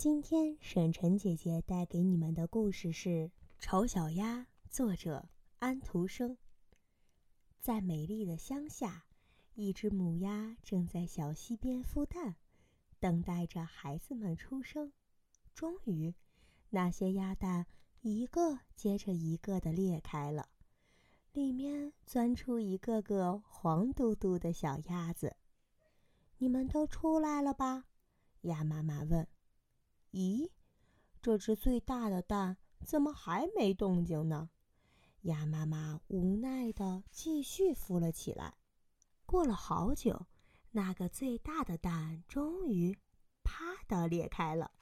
今天沈晨姐姐带给你们的故事是《丑小鸭》，作者安徒生。在美丽的乡下，一只母鸭正在小溪边孵蛋，等待着孩子们出生。终于，那些鸭蛋一个接着一个的裂开了，里面钻出一个个黄嘟嘟的小鸭子。你们都出来了吧？鸭妈妈问。咦，这只最大的蛋怎么还没动静呢？鸭妈妈无奈地继续孵了起来。过了好久，那个最大的蛋终于“啪”的裂开了，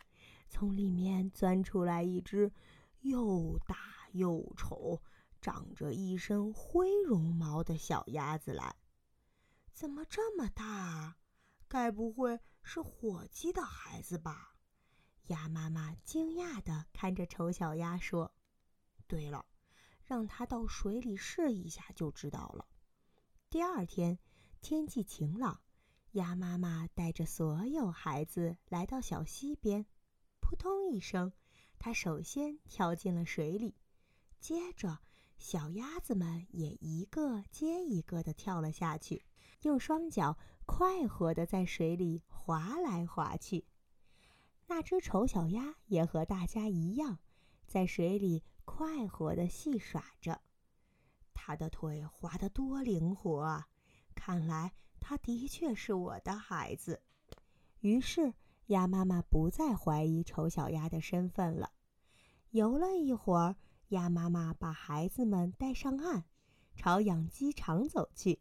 从里面钻出来一只又大又丑、长着一身灰绒毛的小鸭子来。怎么这么大啊？该不会是火鸡的孩子吧？鸭妈妈惊讶地看着丑小鸭说：“对了，让它到水里试一下就知道了。”第二天，天气晴朗，鸭妈妈带着所有孩子来到小溪边。扑通一声，它首先跳进了水里，接着小鸭子们也一个接一个地跳了下去，用双脚快活地在水里划来划去。那只丑小鸭也和大家一样，在水里快活的戏耍着。它的腿滑得多灵活啊！看来它的确是我的孩子。于是，鸭妈妈不再怀疑丑小鸭的身份了。游了一会儿，鸭妈妈把孩子们带上岸，朝养鸡场走去。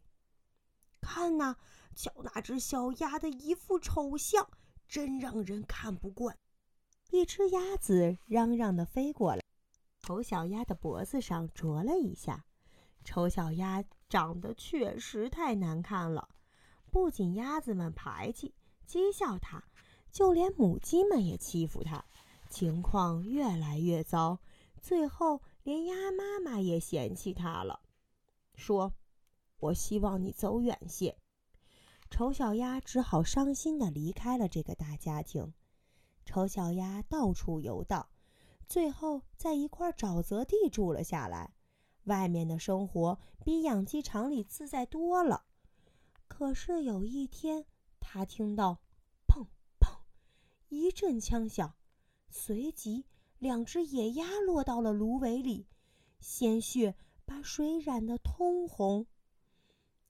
看呐，瞧那只小鸭的一副丑相！真让人看不惯！一只鸭子嚷嚷地飞过来，丑小鸭的脖子上啄了一下。丑小鸭长得确实太难看了，不仅鸭子们排挤、讥笑它，就连母鸡们也欺负它。情况越来越糟，最后连鸭妈妈也嫌弃它了，说：“我希望你走远些。”丑小鸭只好伤心地离开了这个大家庭。丑小鸭到处游荡，最后在一块沼泽地住了下来。外面的生活比养鸡场里自在多了。可是有一天，他听到“砰砰”一阵枪响，随即两只野鸭落到了芦苇里，鲜血把水染得通红。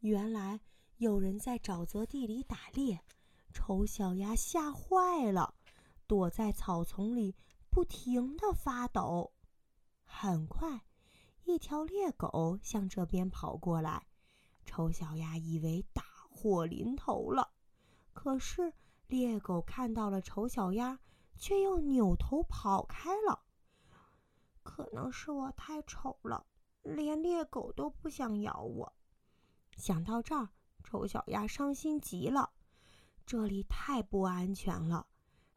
原来。有人在沼泽地里打猎，丑小鸭吓坏了，躲在草丛里，不停地发抖。很快，一条猎狗向这边跑过来，丑小鸭以为大祸临头了。可是，猎狗看到了丑小鸭，却又扭头跑开了。可能是我太丑了，连猎狗都不想咬我。想到这儿。丑小鸭伤心极了，这里太不安全了。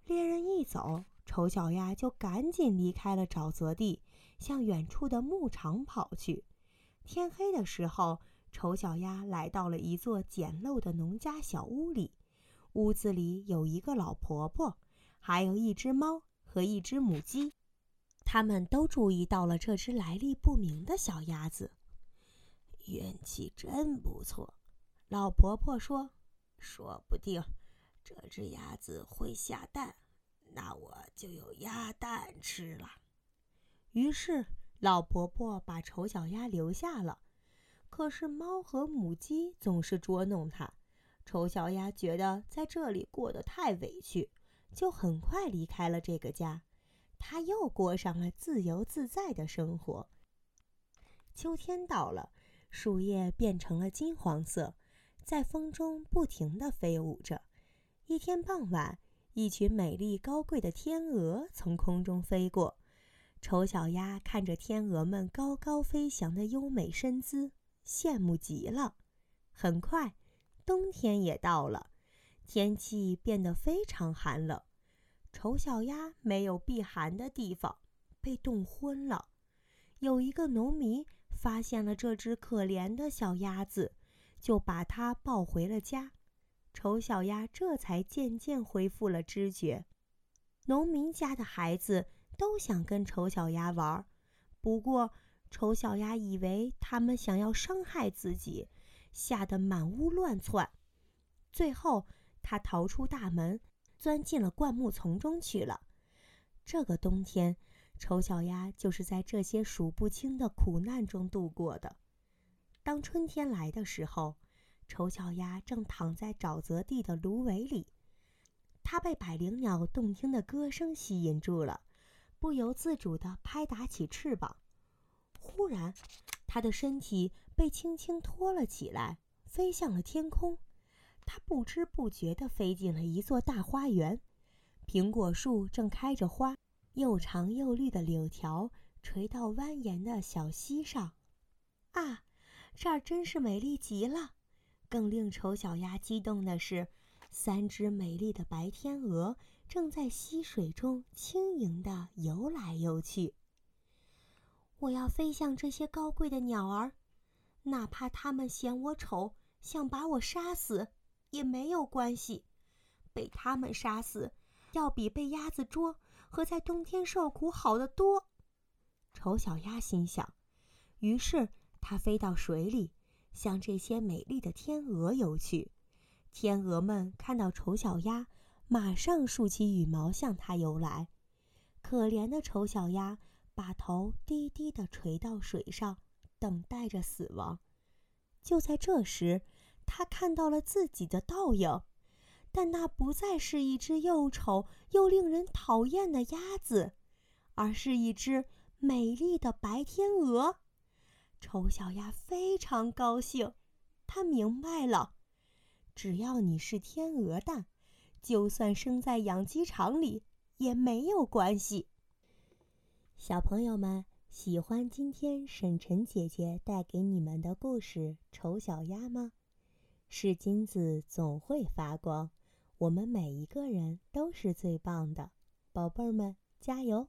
猎人一走，丑小鸭就赶紧离开了沼泽地，向远处的牧场跑去。天黑的时候，丑小鸭来到了一座简陋的农家小屋里。屋子里有一个老婆婆，还有一只猫和一只母鸡。他们都注意到了这只来历不明的小鸭子。运气真不错。老婆婆说：“说不定这只鸭子会下蛋，那我就有鸭蛋吃了。”于是，老婆婆把丑小鸭留下了。可是，猫和母鸡总是捉弄它。丑小鸭觉得在这里过得太委屈，就很快离开了这个家。它又过上了自由自在的生活。秋天到了，树叶变成了金黄色。在风中不停地飞舞着。一天傍晚，一群美丽高贵的天鹅从空中飞过。丑小鸭看着天鹅们高高飞翔的优美身姿，羡慕极了。很快，冬天也到了，天气变得非常寒冷。丑小鸭没有避寒的地方，被冻昏了。有一个农民发现了这只可怜的小鸭子。就把它抱回了家，丑小鸭这才渐渐恢复了知觉。农民家的孩子都想跟丑小鸭玩，不过丑小鸭以为他们想要伤害自己，吓得满屋乱窜。最后，他逃出大门，钻进了灌木丛中去了。这个冬天，丑小鸭就是在这些数不清的苦难中度过的。当春天来的时候，丑小鸭正躺在沼泽地的芦苇里。它被百灵鸟动听的歌声吸引住了，不由自主地拍打起翅膀。忽然，它的身体被轻轻托了起来，飞向了天空。它不知不觉地飞进了一座大花园，苹果树正开着花，又长又绿的柳条垂到蜿蜒的小溪上。啊，这儿真是美丽极了！更令丑小鸭激动的是。三只美丽的白天鹅正在溪水中轻盈地游来游去。我要飞向这些高贵的鸟儿，哪怕它们嫌我丑，想把我杀死，也没有关系。被它们杀死，要比被鸭子捉和在冬天受苦好得多。丑小鸭心想。于是，它飞到水里，向这些美丽的天鹅游去。天鹅们看到丑小鸭，马上竖起羽毛向它游来。可怜的丑小鸭把头低低地垂到水上，等待着死亡。就在这时，它看到了自己的倒影，但那不再是一只又丑又令人讨厌的鸭子，而是一只美丽的白天鹅。丑小鸭非常高兴，它明白了。只要你是天鹅蛋，就算生在养鸡场里也没有关系。小朋友们喜欢今天沈晨姐姐带给你们的故事《丑小鸭》吗？是金子总会发光，我们每一个人都是最棒的，宝贝儿们加油！